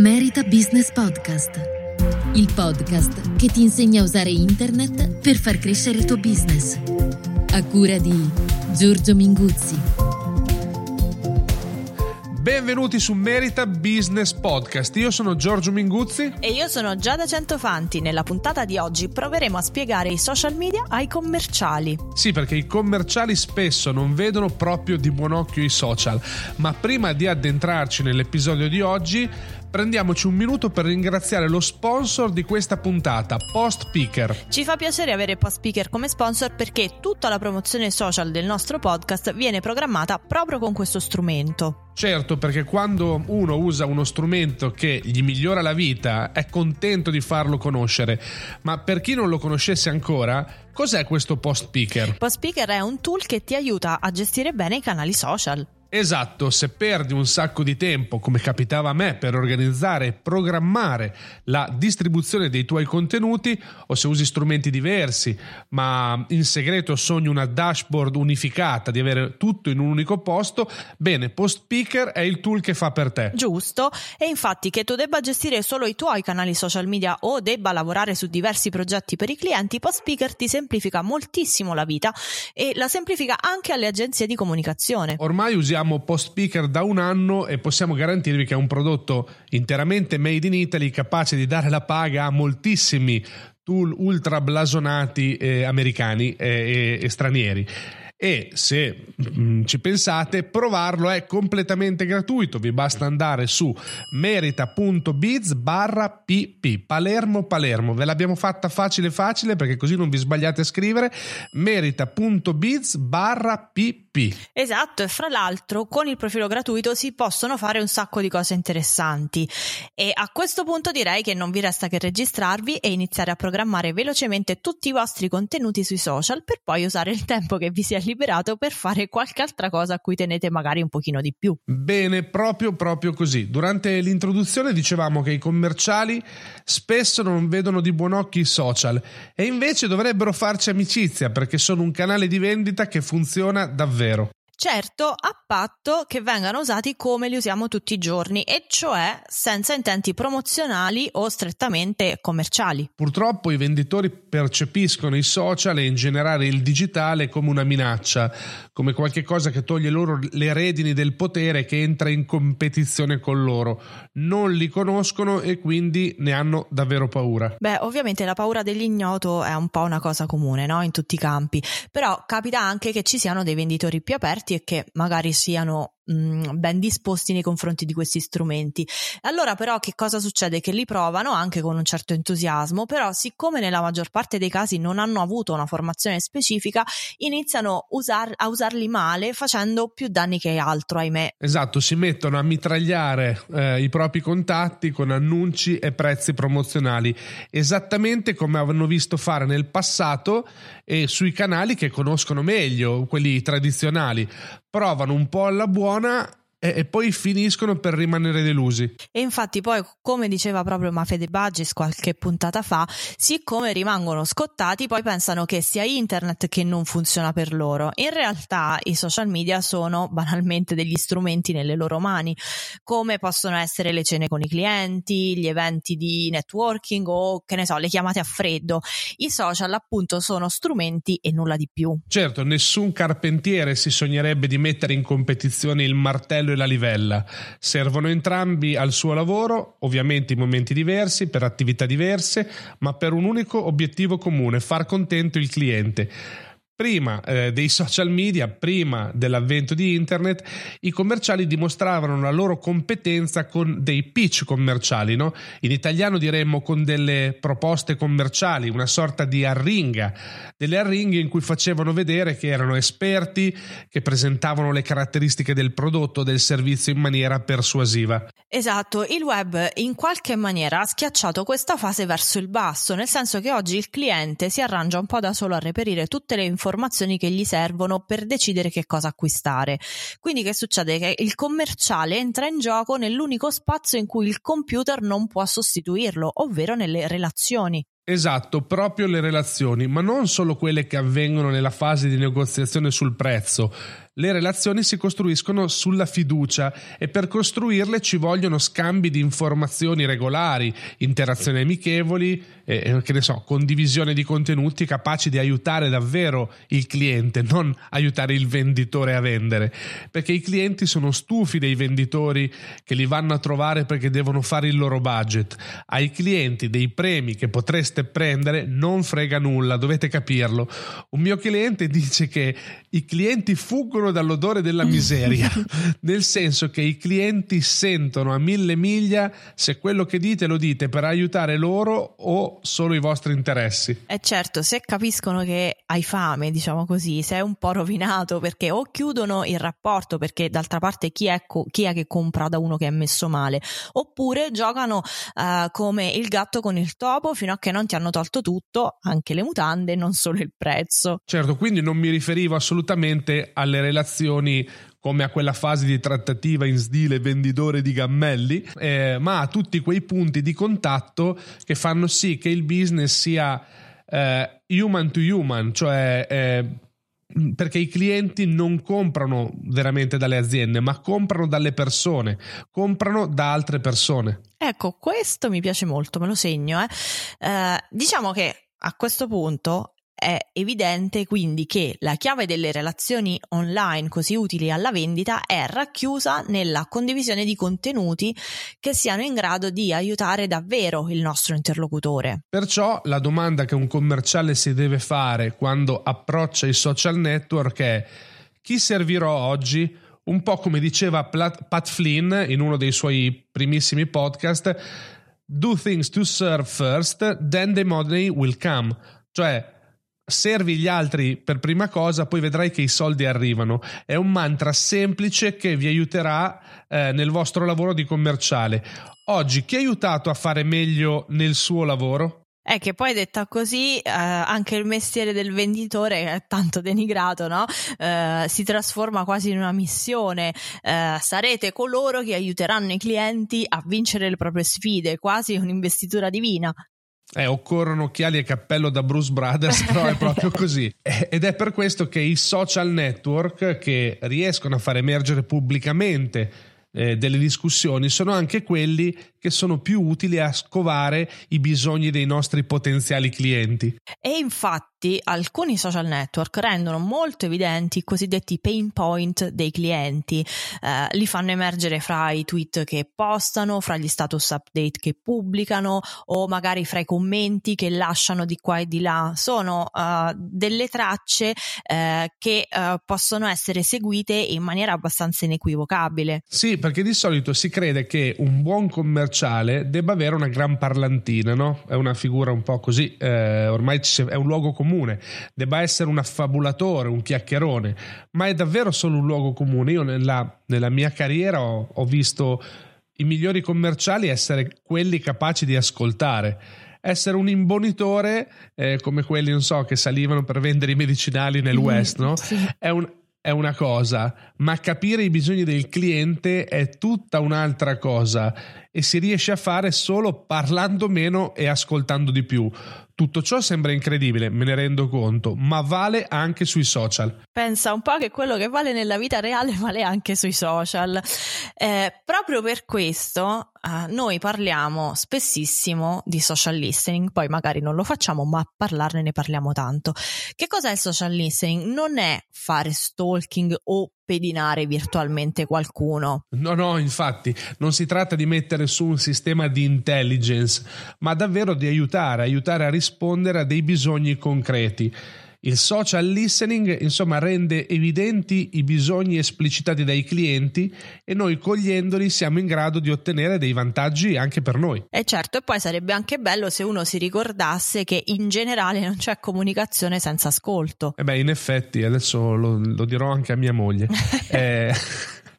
Merita Business Podcast, il podcast che ti insegna a usare internet per far crescere il tuo business. A cura di Giorgio Minguzzi. Benvenuti su Merita Business Podcast. Io sono Giorgio Minguzzi. E io sono Giada Centofanti. Nella puntata di oggi proveremo a spiegare i social media ai commerciali. Sì, perché i commerciali spesso non vedono proprio di buon occhio i social. Ma prima di addentrarci nell'episodio di oggi, prendiamoci un minuto per ringraziare lo sponsor di questa puntata, Post Picker. Ci fa piacere avere Post Picker come sponsor perché tutta la promozione social del nostro podcast viene programmata proprio con questo strumento. Certo, perché quando uno usa uno strumento che gli migliora la vita, è contento di farlo conoscere. Ma per chi non lo conoscesse ancora, cos'è questo Post Picker? Post Picker è un tool che ti aiuta a gestire bene i canali social. Esatto, se perdi un sacco di tempo, come capitava a me, per organizzare e programmare la distribuzione dei tuoi contenuti, o se usi strumenti diversi, ma in segreto sogni una dashboard unificata, di avere tutto in un unico posto, bene, PostPicker è il tool che fa per te. Giusto, e infatti che tu debba gestire solo i tuoi canali social media o debba lavorare su diversi progetti per i clienti, PostPicker ti semplifica moltissimo la vita e la semplifica anche alle agenzie di comunicazione. Ormai usiamo usiamo Post Speaker da un anno e possiamo garantirvi che è un prodotto interamente made in Italy capace di dare la paga a moltissimi tool ultra blasonati eh, americani eh, e, e stranieri. E se mh, mm, ci pensate provarlo è completamente gratuito. Vi basta andare su merita.biz barra pp. Palermo Palermo. Ve l'abbiamo fatta facile facile perché così non vi sbagliate a scrivere. Merita.biz barra pp esatto e fra l'altro con il profilo gratuito si possono fare un sacco di cose interessanti e a questo punto direi che non vi resta che registrarvi e iniziare a programmare velocemente tutti i vostri contenuti sui social per poi usare il tempo che vi sia liberato liberato per fare qualche altra cosa a cui tenete magari un pochino di più. Bene, proprio proprio così. Durante l'introduzione dicevamo che i commerciali spesso non vedono di buon occhio i social e invece dovrebbero farci amicizia perché sono un canale di vendita che funziona davvero. vero. Certo, a patto che vengano usati come li usiamo tutti i giorni, e cioè senza intenti promozionali o strettamente commerciali. Purtroppo i venditori percepiscono i social e in generale il digitale come una minaccia, come qualcosa che toglie loro le redini del potere che entra in competizione con loro. Non li conoscono e quindi ne hanno davvero paura. Beh, ovviamente la paura dell'ignoto è un po' una cosa comune, no? In tutti i campi, però capita anche che ci siano dei venditori più aperti e che magari siano mh, ben disposti nei confronti di questi strumenti. Allora però che cosa succede? Che li provano anche con un certo entusiasmo, però siccome nella maggior parte dei casi non hanno avuto una formazione specifica, iniziano usar- a usarli male facendo più danni che altro, ahimè. Esatto, si mettono a mitragliare eh, i propri contatti con annunci e prezzi promozionali, esattamente come avevano visto fare nel passato e sui canali che conoscono meglio, quelli tradizionali. Provano un po' alla buona e, e, poi finiscono per rimanere delusi. E infatti poi, come diceva proprio Mafede Bagis qualche puntata fa, siccome rimangono scottati, poi pensano che sia internet che non funziona per loro. In realtà i social media sono banalmente degli strumenti nelle loro mani, come possono essere le cene con i clienti, gli eventi di networking o che ne so, le chiamate a freddo. I social appunto sono strumenti e nulla di più. Certo, nessun carpentiere si sognerebbe di mettere in competizione il martello e la livella. Servono entrambi al suo lavoro, ovviamente in momenti diversi, per attività diverse, ma per un unico obiettivo comune, far contento il cliente prima eh, dei social media, prima dell'avvento di internet, i commerciali dimostravano la loro competenza con dei pitch commerciali, no? in italiano diremmo con delle proposte commerciali, una sorta di arringa, delle arringhe in cui facevano vedere che erano esperti, che presentavano le caratteristiche del prodotto, del servizio in maniera persuasiva. Esatto, il web in qualche maniera ha schiacciato questa fase verso il basso, nel senso che oggi il cliente si arrangia un po' da solo a reperire tutte le informazioni informazioni che gli servono per decidere che cosa acquistare. Quindi che succede? Che il commerciale entra in gioco nell'unico spazio in cui il computer non può sostituirlo, ovvero nelle relazioni. Esatto, proprio le relazioni, ma non solo quelle che avvengono nella fase di negoziazione sul prezzo, le relazioni si costruiscono sulla fiducia e per costruirle ci vogliono scambi di informazioni regolari, interazioni amichevoli, eh, che ne so, condivisione di contenuti capaci di aiutare davvero il cliente, non aiutare il venditore a vendere, perché i clienti sono stufi dei venditori che li vanno a trovare perché devono fare il loro budget. Ai clienti dei premi che potreste prendere non frega nulla, dovete capirlo. Un mio cliente dice che i clienti fuggono dall'odore della miseria, nel senso che i clienti sentono a mille miglia se quello che dite lo dite per aiutare loro o solo i vostri interessi. E certo, se capiscono che hai fame, diciamo così, sei un po' rovinato perché o chiudono il rapporto perché d'altra parte chi è, co- chi è che compra da uno che è messo male, oppure giocano uh, come il gatto con il topo fino a che non ti hanno tolto tutto, anche le mutande, non solo il prezzo. Certo, quindi non mi riferivo assolutamente alle relazioni come a quella fase di trattativa in stile venditore di gammelli, eh, ma a tutti quei punti di contatto che fanno sì che il business sia eh, human to human, cioè eh, perché i clienti non comprano veramente dalle aziende, ma comprano dalle persone, comprano da altre persone. Ecco, questo mi piace molto, me lo segno. Eh. Eh, diciamo che a questo punto è evidente quindi che la chiave delle relazioni online così utili alla vendita è racchiusa nella condivisione di contenuti che siano in grado di aiutare davvero il nostro interlocutore. Perciò la domanda che un commerciale si deve fare quando approccia i social network è chi servirò oggi? Un po' come diceva Pat Flynn in uno dei suoi primissimi podcast, do things to serve first, then the money will come. Cioè, servi gli altri per prima cosa, poi vedrai che i soldi arrivano. È un mantra semplice che vi aiuterà eh, nel vostro lavoro di commerciale. Oggi chi ha aiutato a fare meglio nel suo lavoro? È che poi detta così eh, anche il mestiere del venditore è tanto denigrato, no? Eh, si trasforma quasi in una missione. Eh, sarete coloro che aiuteranno i clienti a vincere le proprie sfide, quasi un'investitura divina. Eh, occorrono occhiali e cappello da Bruce Brothers, però è proprio così. Ed è per questo che i social network che riescono a far emergere pubblicamente eh, delle discussioni sono anche quelli che sono più utili a scovare i bisogni dei nostri potenziali clienti. E infatti alcuni social network rendono molto evidenti i cosiddetti pain point dei clienti, eh, li fanno emergere fra i tweet che postano, fra gli status update che pubblicano o magari fra i commenti che lasciano di qua e di là. Sono uh, delle tracce uh, che uh, possono essere seguite in maniera abbastanza inequivocabile. Sì, perché di solito si crede che un buon commerciale debba avere una gran parlantina, no? È una figura un po' così, eh, ormai è un luogo comune, debba essere un affabulatore, un chiacchierone, ma è davvero solo un luogo comune. Io nella, nella mia carriera ho, ho visto i migliori commerciali essere quelli capaci di ascoltare essere un imbonitore eh, come quelli, non so, che salivano per vendere i medicinali nel mm, West, no? Sì. È, un, è una cosa, ma capire i bisogni del cliente è tutta un'altra cosa e si riesce a fare solo parlando meno e ascoltando di più. Tutto ciò sembra incredibile, me ne rendo conto, ma vale anche sui social. Pensa un po' che quello che vale nella vita reale vale anche sui social. Eh, proprio per questo eh, noi parliamo spessissimo di social listening, poi magari non lo facciamo, ma parlarne ne parliamo tanto. Che cos'è il social listening? Non è fare stalking o pedinare virtualmente qualcuno. No, no, infatti, non si tratta di mettere su un sistema di intelligence, ma davvero di aiutare, aiutare a rispondere a dei bisogni concreti. Il social listening insomma rende evidenti i bisogni esplicitati dai clienti e noi cogliendoli siamo in grado di ottenere dei vantaggi anche per noi. E certo, e poi sarebbe anche bello se uno si ricordasse che in generale non c'è comunicazione senza ascolto. E beh, in effetti, adesso lo, lo dirò anche a mia moglie. eh...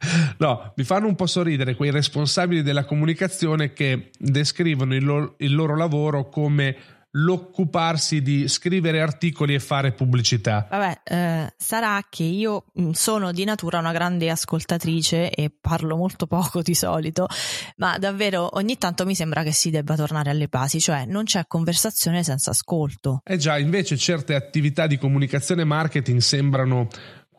No, mi fanno un po' sorridere quei responsabili della comunicazione che descrivono il loro, il loro lavoro come l'occuparsi di scrivere articoli e fare pubblicità. Vabbè, eh, sarà che io mm, sono di natura una grande ascoltatrice e parlo molto poco di solito, ma davvero ogni tanto mi sembra che si debba tornare alle basi, cioè non c'è conversazione senza ascolto. Eh già, invece certe attività di comunicazione e marketing sembrano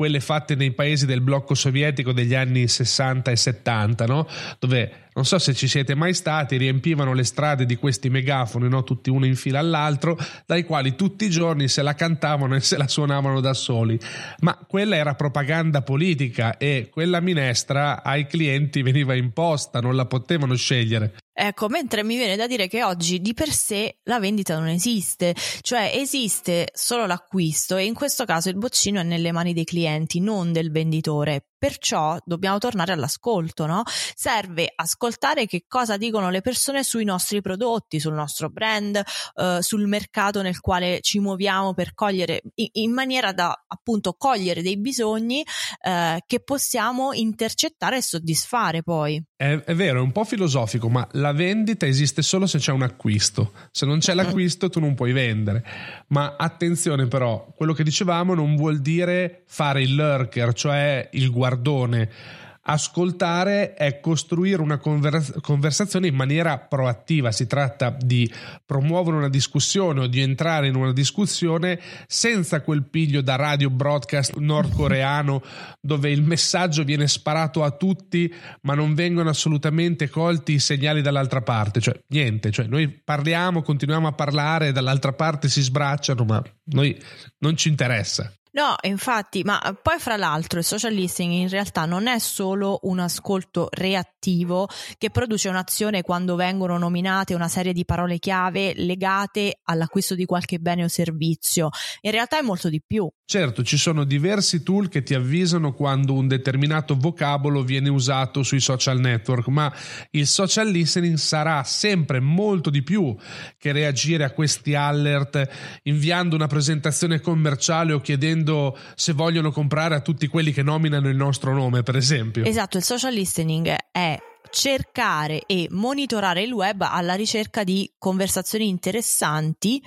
quelle fatte nei paesi del blocco sovietico degli anni 60 e 70, no? dove non so se ci siete mai stati, riempivano le strade di questi megafoni, no? tutti uno in fila all'altro, dai quali tutti i giorni se la cantavano e se la suonavano da soli. Ma quella era propaganda politica e quella minestra ai clienti veniva imposta, non la potevano scegliere. Ecco, mentre mi viene da dire che oggi di per sé la vendita non esiste, cioè esiste solo l'acquisto e in questo caso il boccino è nelle mani dei clienti, non del venditore. Perciò dobbiamo tornare all'ascolto, no? Serve ascoltare che cosa dicono le persone sui nostri prodotti, sul nostro brand, eh, sul mercato nel quale ci muoviamo per cogliere, in, in maniera da appunto cogliere dei bisogni eh, che possiamo intercettare e soddisfare poi. È, è, vero, è un po' filosofico, ma la vendita esiste solo se c'è un acquisto. Se non c'è l'acquisto tu non puoi vendere. Ma attenzione però, quello che dicevamo non vuol dire fare il lurker, cioè il guardare guardone. Ascoltare è costruire una convers- conversazione in maniera proattiva, si tratta di promuovere una discussione o di entrare in una discussione senza quel piglio da radio broadcast nordcoreano dove il messaggio viene sparato a tutti ma non vengono assolutamente colti i segnali dall'altra parte, cioè niente, cioè noi parliamo, continuiamo a parlare, dall'altra parte si sbracciano ma noi non ci interessa. No, infatti, ma poi fra l'altro il social listening in realtà non è solo un ascolto reattivo che produce un'azione quando vengono nominate una serie di parole chiave legate all'acquisto di qualche bene o servizio. In realtà è molto di più. Certo, ci sono diversi tool che ti avvisano quando un determinato vocabolo viene usato sui social network, ma il social listening sarà sempre molto di più che reagire a questi alert inviando una presentazione commerciale o chiedendo se vogliono comprare a tutti quelli che nominano il nostro nome, per esempio. Esatto, il social listening è cercare e monitorare il web alla ricerca di conversazioni interessanti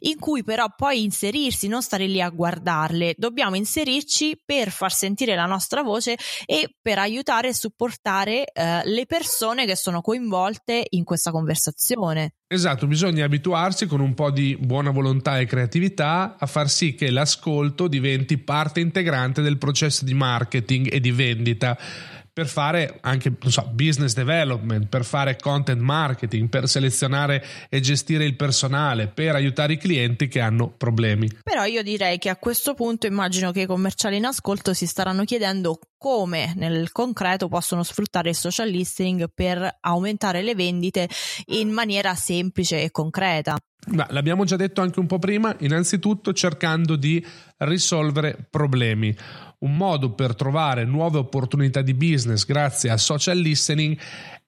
in cui però poi inserirsi, non stare lì a guardarle, dobbiamo inserirci per far sentire la nostra voce e per aiutare e supportare eh, le persone che sono coinvolte in questa conversazione. Esatto, bisogna abituarsi con un po' di buona volontà e creatività a far sì che l'ascolto diventi parte integrante del processo di marketing e di vendita per fare anche so, business development, per fare content marketing, per selezionare e gestire il personale, per aiutare i clienti che hanno problemi. Però io direi che a questo punto immagino che i commerciali in ascolto si staranno chiedendo come nel concreto possono sfruttare il social listening per aumentare le vendite in maniera semplice e concreta. Ma l'abbiamo già detto anche un po' prima, innanzitutto cercando di risolvere problemi. Un modo per trovare nuove opportunità di business grazie al social listening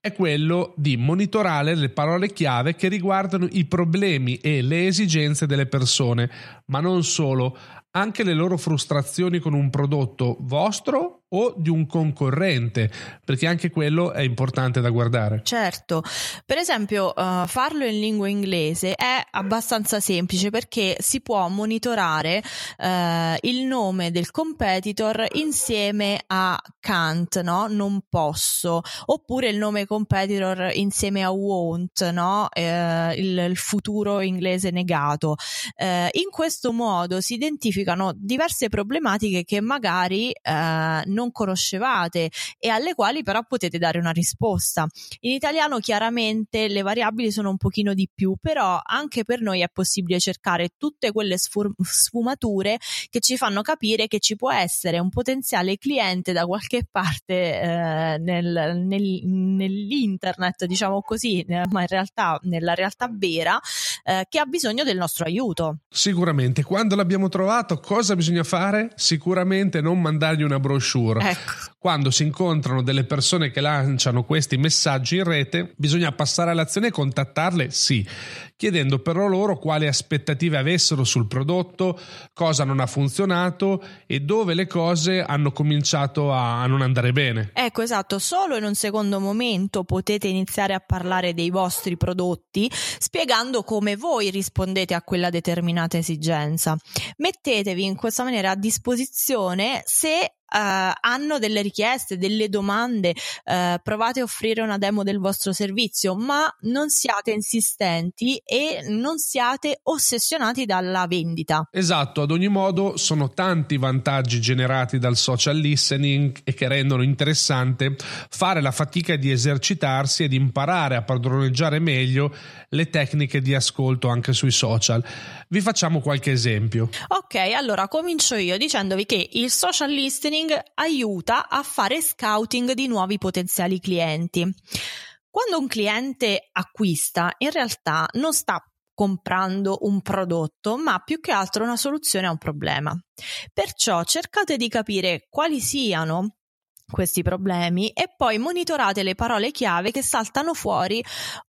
è quello di monitorare le parole chiave che riguardano i problemi e le esigenze delle persone, ma non solo, anche le loro frustrazioni con un prodotto vostro o di un concorrente, perché anche quello è importante da guardare. Certo, per esempio uh, farlo in lingua inglese è abbastanza semplice perché si può monitorare uh, il nome del competitor insieme a can't, no? non posso, oppure il nome competitor insieme a won't, no? uh, il, il, futuro inglese negato. in questo modo si identificano diverse problematiche che magari non non conoscevate e alle quali però potete dare una risposta. In italiano chiaramente le variabili sono un pochino di più, però anche per noi è possibile cercare tutte quelle sfumature che ci fanno capire che ci può essere un potenziale cliente da qualche parte eh, nel, nel, nell'internet, diciamo così, ma in realtà nella realtà vera, eh, che ha bisogno del nostro aiuto. Sicuramente, quando l'abbiamo trovato, cosa bisogna fare? Sicuramente non mandargli una brochure. Ecco. Quando si incontrano delle persone che lanciano questi messaggi in rete, bisogna passare all'azione e contattarle, sì, chiedendo però loro quali aspettative avessero sul prodotto, cosa non ha funzionato e dove le cose hanno cominciato a non andare bene. Ecco, esatto, solo in un secondo momento potete iniziare a parlare dei vostri prodotti spiegando come voi rispondete a quella determinata esigenza. Mettetevi in questa maniera a disposizione se hanno delle richieste, delle domande, eh, provate a offrire una demo del vostro servizio, ma non siate insistenti e non siate ossessionati dalla vendita. Esatto, ad ogni modo sono tanti vantaggi generati dal social listening e che rendono interessante fare la fatica di esercitarsi ed imparare a padroneggiare meglio le tecniche di ascolto anche sui social. Vi facciamo qualche esempio. Ok, allora comincio io dicendovi che il social listening aiuta a fare scouting di nuovi potenziali clienti. Quando un cliente acquista, in realtà non sta comprando un prodotto, ma più che altro una soluzione a un problema. Perciò cercate di capire quali siano questi problemi e poi monitorate le parole chiave che saltano fuori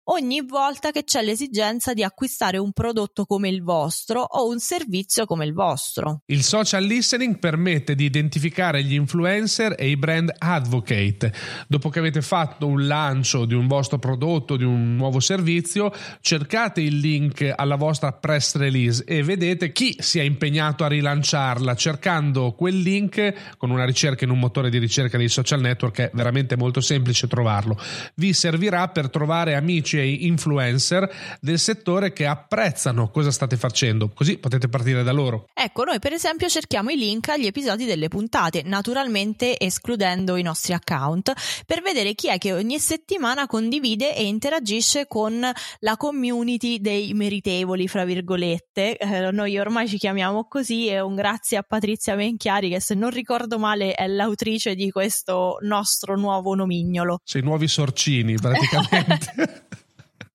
ogni volta che c'è l'esigenza di acquistare un prodotto come il vostro o un servizio come il vostro. Il social listening permette di identificare gli influencer e i brand advocate. Dopo che avete fatto un lancio di un vostro prodotto, di un nuovo servizio, cercate il link alla vostra press release e vedete chi si è impegnato a rilanciarla cercando quel link con una ricerca in un motore di ricerca dei social network è veramente molto semplice trovarlo. Vi servirà per trovare amici e influencer del settore che apprezzano cosa state facendo, così potete partire da loro. Ecco, noi per esempio cerchiamo i link agli episodi delle puntate, naturalmente escludendo i nostri account, per vedere chi è che ogni settimana condivide e interagisce con la community dei meritevoli, fra virgolette. Eh, noi ormai ci chiamiamo così e un grazie a Patrizia Menchiari che se non ricordo male è l'autrice di questo nostro nuovo nomignolo. Sei nuovi sorcini praticamente.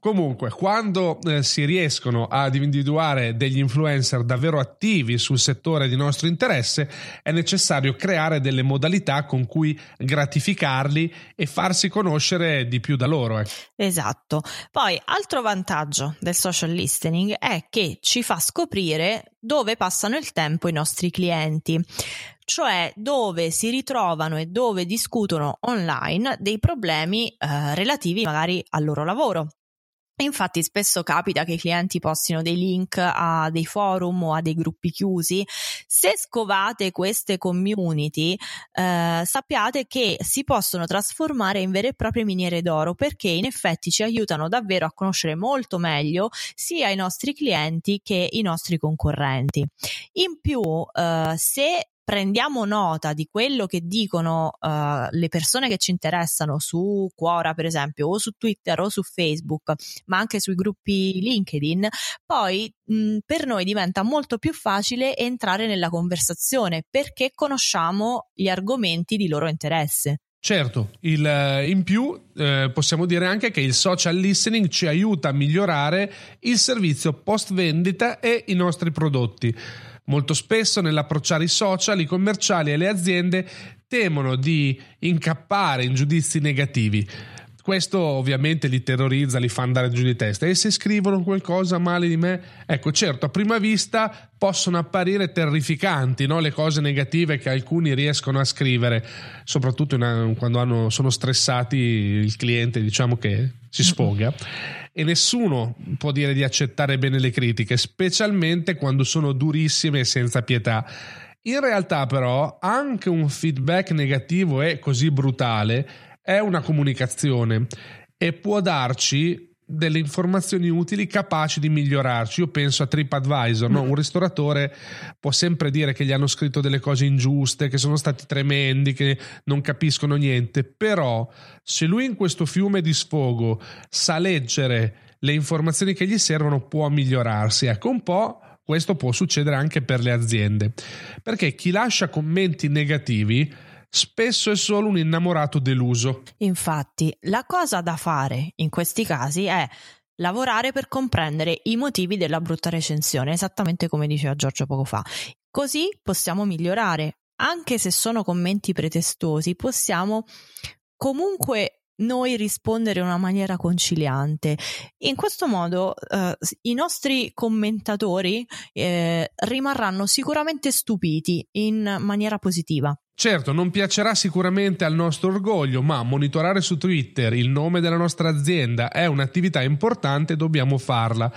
Comunque, quando eh, si riescono ad individuare degli influencer davvero attivi sul settore di nostro interesse, è necessario creare delle modalità con cui gratificarli e farsi conoscere di più da loro. Eh. Esatto. Poi, altro vantaggio del social listening è che ci fa scoprire dove passano il tempo i nostri clienti cioè dove si ritrovano e dove discutono online dei problemi eh, relativi magari al loro lavoro. Infatti spesso capita che i clienti postino dei link a dei forum o a dei gruppi chiusi. Se scovate queste community, eh, sappiate che si possono trasformare in vere e proprie miniere d'oro perché in effetti ci aiutano davvero a conoscere molto meglio sia i nostri clienti che i nostri concorrenti. In più, eh, se prendiamo nota di quello che dicono uh, le persone che ci interessano su Quora, per esempio, o su Twitter o su Facebook, ma anche sui gruppi LinkedIn, poi mh, per noi diventa molto più facile entrare nella conversazione perché conosciamo gli argomenti di loro interesse. Certo, il, eh, in più eh, possiamo dire anche che il social listening ci aiuta a migliorare il servizio post vendita e i nostri prodotti. Molto spesso nell'approcciare i social, i commerciali e le aziende temono di incappare in giudizi negativi. Questo ovviamente li terrorizza, li fa andare giù di testa. E se scrivono qualcosa male di me, ecco, certo, a prima vista possono apparire terrificanti no? le cose negative che alcuni riescono a scrivere, soprattutto una, quando hanno, sono stressati il cliente, diciamo che si sfoga. E nessuno può dire di accettare bene le critiche, specialmente quando sono durissime e senza pietà. In realtà, però, anche un feedback negativo e così brutale è una comunicazione e può darci delle informazioni utili capaci di migliorarci. Io penso a TripAdvisor, no? Mm. un ristoratore può sempre dire che gli hanno scritto delle cose ingiuste, che sono stati tremendi, che non capiscono niente, però se lui in questo fiume di sfogo sa leggere le informazioni che gli servono può migliorarsi. Ecco un po' questo può succedere anche per le aziende, perché chi lascia commenti negativi spesso è solo un innamorato deluso. Infatti, la cosa da fare in questi casi è lavorare per comprendere i motivi della brutta recensione, esattamente come diceva Giorgio poco fa. Così possiamo migliorare. Anche se sono commenti pretestosi, possiamo comunque noi rispondere in una maniera conciliante. In questo modo eh, i nostri commentatori eh, rimarranno sicuramente stupiti in maniera positiva. Certo, non piacerà sicuramente al nostro orgoglio, ma monitorare su Twitter il nome della nostra azienda è un'attività importante e dobbiamo farla.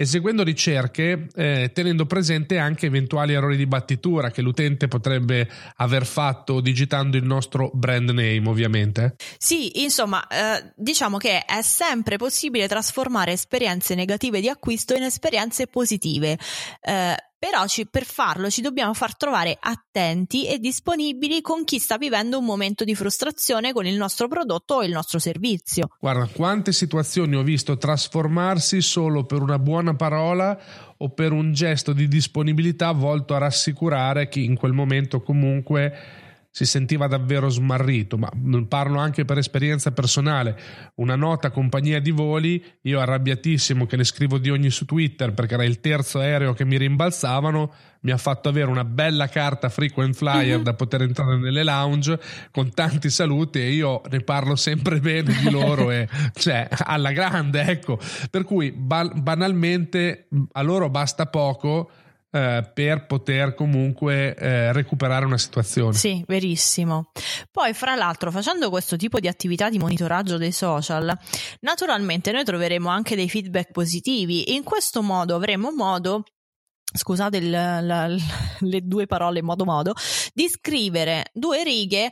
eseguendo ricerche eh, tenendo presente anche eventuali errori di battitura che l'utente potrebbe aver fatto digitando il nostro brand name ovviamente. Sì, insomma, eh, diciamo che è sempre possibile trasformare esperienze negative di acquisto in esperienze positive. Eh, però ci, per farlo ci dobbiamo far trovare attenti e disponibili con chi sta vivendo un momento di frustrazione con il nostro prodotto o il nostro servizio. Guarda, quante situazioni ho visto trasformarsi solo per una buona parola o per un gesto di disponibilità volto a rassicurare chi in quel momento comunque si sentiva davvero smarrito, ma parlo anche per esperienza personale. Una nota compagnia di voli, io arrabbiatissimo che ne scrivo di ogni su Twitter perché era il terzo aereo che mi rimbalzavano, mi ha fatto avere una bella carta frequent flyer uh-huh. da poter entrare nelle lounge con tanti saluti e io ne parlo sempre bene di loro e cioè alla grande, ecco. Per cui banalmente a loro basta poco eh, per poter comunque eh, recuperare una situazione. Sì, verissimo. Poi, fra l'altro, facendo questo tipo di attività di monitoraggio dei social, naturalmente noi troveremo anche dei feedback positivi. In questo modo avremo modo scusate il, la, le due parole modo modo, di scrivere due righe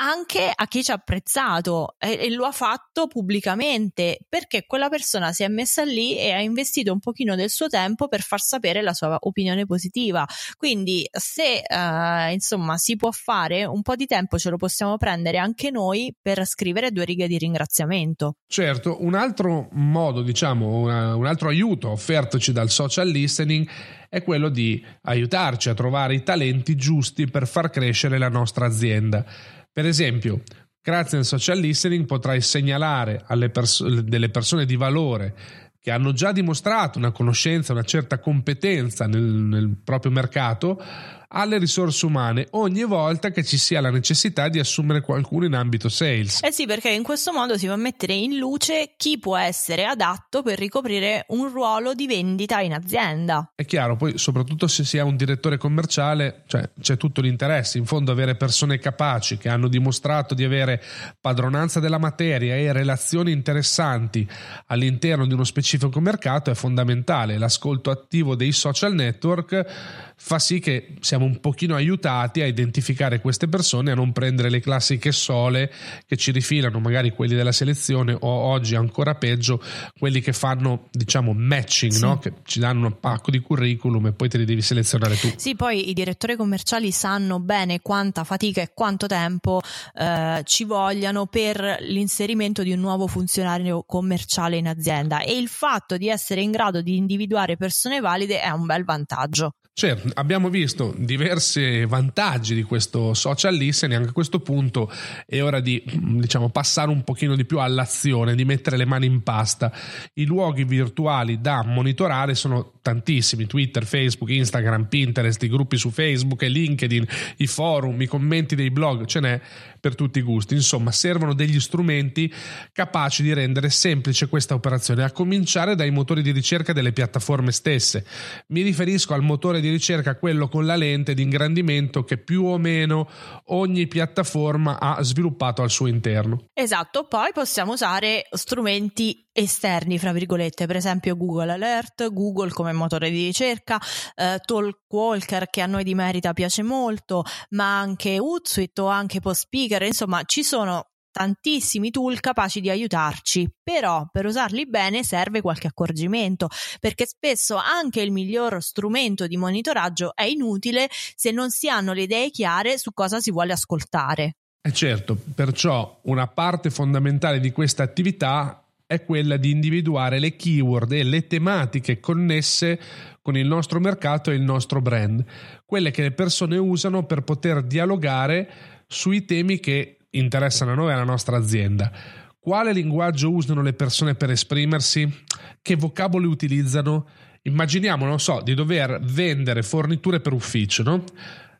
anche a chi ci ha apprezzato e, e, lo ha fatto pubblicamente perché quella persona si è messa lì e ha investito un pochino del suo tempo per far sapere la sua opinione positiva. Quindi se uh, insomma si può fare un po' di tempo ce lo possiamo prendere anche noi per scrivere due righe di ringraziamento. Certo, un altro modo, diciamo, una, un altro aiuto offertoci dal social listening è quello di aiutarci a trovare i talenti giusti per far crescere la nostra azienda. Per esempio, grazie al social listening potrai segnalare pers- delle persone di valore che hanno già dimostrato una conoscenza, una certa competenza nel, nel proprio mercato alle risorse umane ogni volta che ci sia la necessità di assumere qualcuno in ambito sales. Eh sì, perché in questo modo si va a mettere in luce chi può essere adatto per ricoprire un ruolo di vendita in azienda. È chiaro, poi soprattutto se si ha un direttore commerciale, cioè c'è tutto l'interesse, in fondo avere persone capaci che hanno dimostrato di avere padronanza della materia e relazioni interessanti all'interno di uno specifico mercato è fondamentale. L'ascolto attivo dei social network fa sì che siamo un pochino aiutati a identificare queste persone, a non prendere le classiche sole che ci rifilano, magari quelli della selezione o oggi ancora peggio, quelli che fanno diciamo matching, sì. no? che ci danno un pacco di curriculum e poi te li devi selezionare tu. Sì, poi i direttori commerciali sanno bene quanta fatica e quanto tempo eh, ci vogliano per l'inserimento di un nuovo funzionario commerciale in azienda e il fatto di essere in grado di individuare persone valide è un bel vantaggio. Certo, abbiamo visto diversi vantaggi di questo social listening, anche a questo punto è ora di diciamo, passare un pochino di più all'azione, di mettere le mani in pasta. I luoghi virtuali da monitorare sono tantissimi, Twitter, Facebook, Instagram, Pinterest, i gruppi su Facebook e LinkedIn, i forum, i commenti dei blog, ce n'è per tutti i gusti. Insomma, servono degli strumenti capaci di rendere semplice questa operazione, a cominciare dai motori di ricerca delle piattaforme stesse. Mi riferisco al motore di ricerca, quello con la lente di ingrandimento che più o meno ogni piattaforma ha sviluppato al suo interno. Esatto, poi possiamo usare strumenti esterni, fra virgolette, per esempio Google Alert, Google come motore di ricerca, eh, Talkwalker che a noi di Merita piace molto, ma anche Hootsuite o anche Postspeaker, insomma ci sono tantissimi tool capaci di aiutarci, però per usarli bene serve qualche accorgimento, perché spesso anche il miglior strumento di monitoraggio è inutile se non si hanno le idee chiare su cosa si vuole ascoltare. E certo, perciò una parte fondamentale di questa attività è quella di individuare le keyword e le tematiche connesse con il nostro mercato e il nostro brand, quelle che le persone usano per poter dialogare sui temi che interessano a noi e alla nostra azienda. Quale linguaggio usano le persone per esprimersi? Che vocaboli utilizzano? Immaginiamo, non so, di dover vendere forniture per ufficio, no?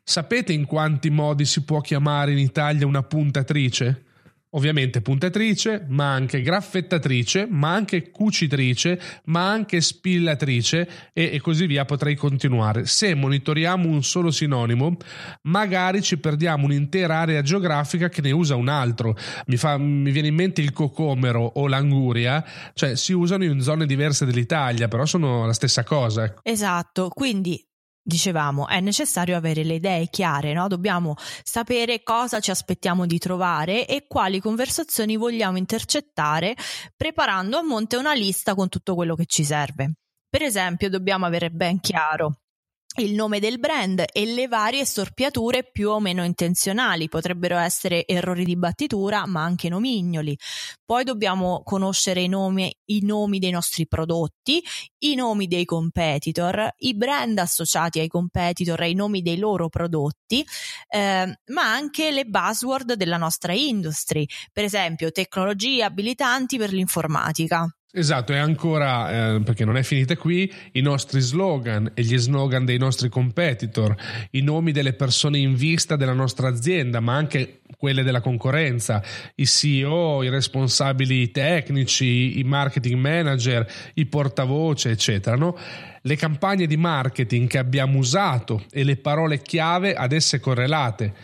Sapete in quanti modi si può chiamare in Italia una puntatrice? Ovviamente puntatrice, ma anche graffettatrice, ma anche cucitrice, ma anche spillatrice e, e, così via potrei continuare. Se monitoriamo un solo sinonimo, magari ci perdiamo un'intera area geografica che ne usa un altro. Mi, fa, mi viene in mente il cocomero o l'anguria, cioè si usano in zone diverse dell'Italia, però sono la stessa cosa. Ecco. Esatto, quindi dicevamo, è necessario avere le idee chiare, no? Dobbiamo sapere cosa ci aspettiamo di trovare e quali conversazioni vogliamo intercettare, preparando a monte una lista con tutto quello che ci serve. Per esempio, dobbiamo avere ben chiaro il nome del brand e le varie storpiature più o meno intenzionali, potrebbero essere errori di battitura, ma anche nomignoli. Poi dobbiamo conoscere i nomi, i nomi dei nostri prodotti, i nomi dei competitor, i brand associati ai competitor e i nomi dei loro prodotti, eh, ma anche le buzzword della nostra industry, per esempio tecnologie abilitanti per l'informatica. Esatto, e ancora, eh, perché non è finita qui, i nostri slogan e gli slogan dei nostri competitor, i nomi delle persone in vista della nostra azienda, ma anche quelle della concorrenza, i CEO, i responsabili tecnici, i marketing manager, i portavoce, eccetera. No? Le campagne di marketing che abbiamo usato e le parole chiave ad esse correlate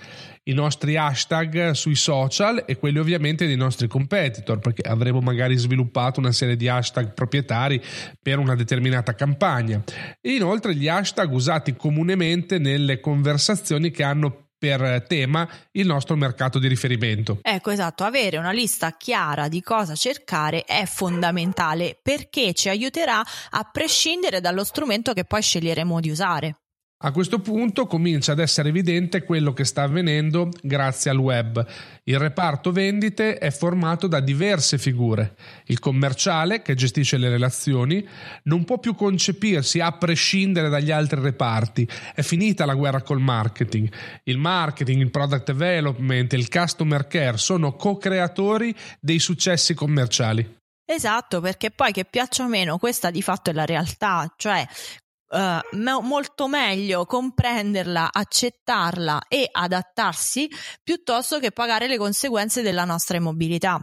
i nostri hashtag sui social e quelli ovviamente dei nostri competitor, perché avremo magari sviluppato una serie di hashtag proprietari per una determinata campagna. E inoltre gli hashtag usati comunemente nelle conversazioni che hanno per tema il nostro mercato di riferimento. Ecco, esatto, avere una lista chiara di cosa cercare è fondamentale perché ci aiuterà a prescindere dallo strumento che poi sceglieremo di usare. A questo punto comincia ad essere evidente quello che sta avvenendo grazie al web. Il reparto vendite è formato da diverse figure. Il commerciale, che gestisce le relazioni, non può più concepirsi a prescindere dagli altri reparti. È finita la guerra col marketing. Il marketing, il product development il customer care sono co-creatori dei successi commerciali. Esatto, perché poi che piaccia o meno, questa di fatto è la realtà, cioè Uh, molto meglio comprenderla, accettarla e adattarsi piuttosto che pagare le conseguenze della nostra immobilità.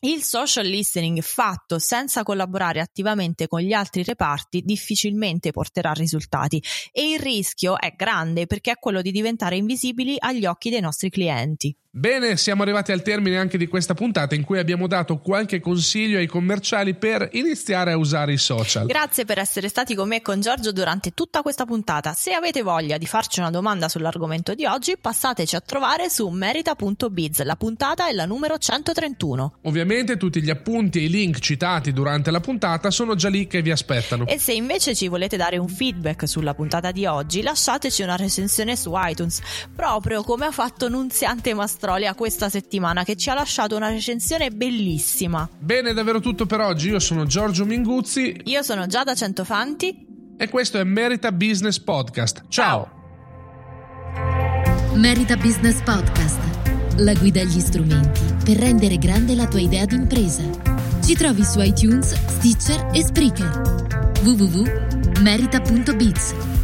Il social listening fatto senza collaborare attivamente con gli altri reparti difficilmente porterà risultati e il rischio è grande perché è quello di diventare invisibili agli occhi dei nostri clienti. Bene, siamo arrivati al termine anche di questa puntata in cui abbiamo dato qualche consiglio ai commerciali per iniziare a usare i social. Grazie per essere stati con me e con Giorgio durante tutta questa puntata. Se avete voglia di farci una domanda sull'argomento di oggi, passateci a trovare su merita.biz. La puntata è la numero 131. Ovviamente tutti gli appunti e i link citati durante la puntata sono già lì che vi aspettano. E se invece ci volete dare un feedback sulla puntata di oggi, lasciateci una recensione su iTunes, proprio come ha fatto Nunziante Mastro Mastrolia questa settimana che ci ha lasciato una recensione bellissima. Bene, davvero tutto per oggi. Io sono Giorgio Minguzzi. Io sono Giada Centofanti. E questo è Merita Business Podcast. Ciao. Ciao. Merita Business Podcast. La guida agli strumenti per rendere grande la tua idea d'impresa. Ci trovi su iTunes, Stitcher e Spreaker. www.merita.biz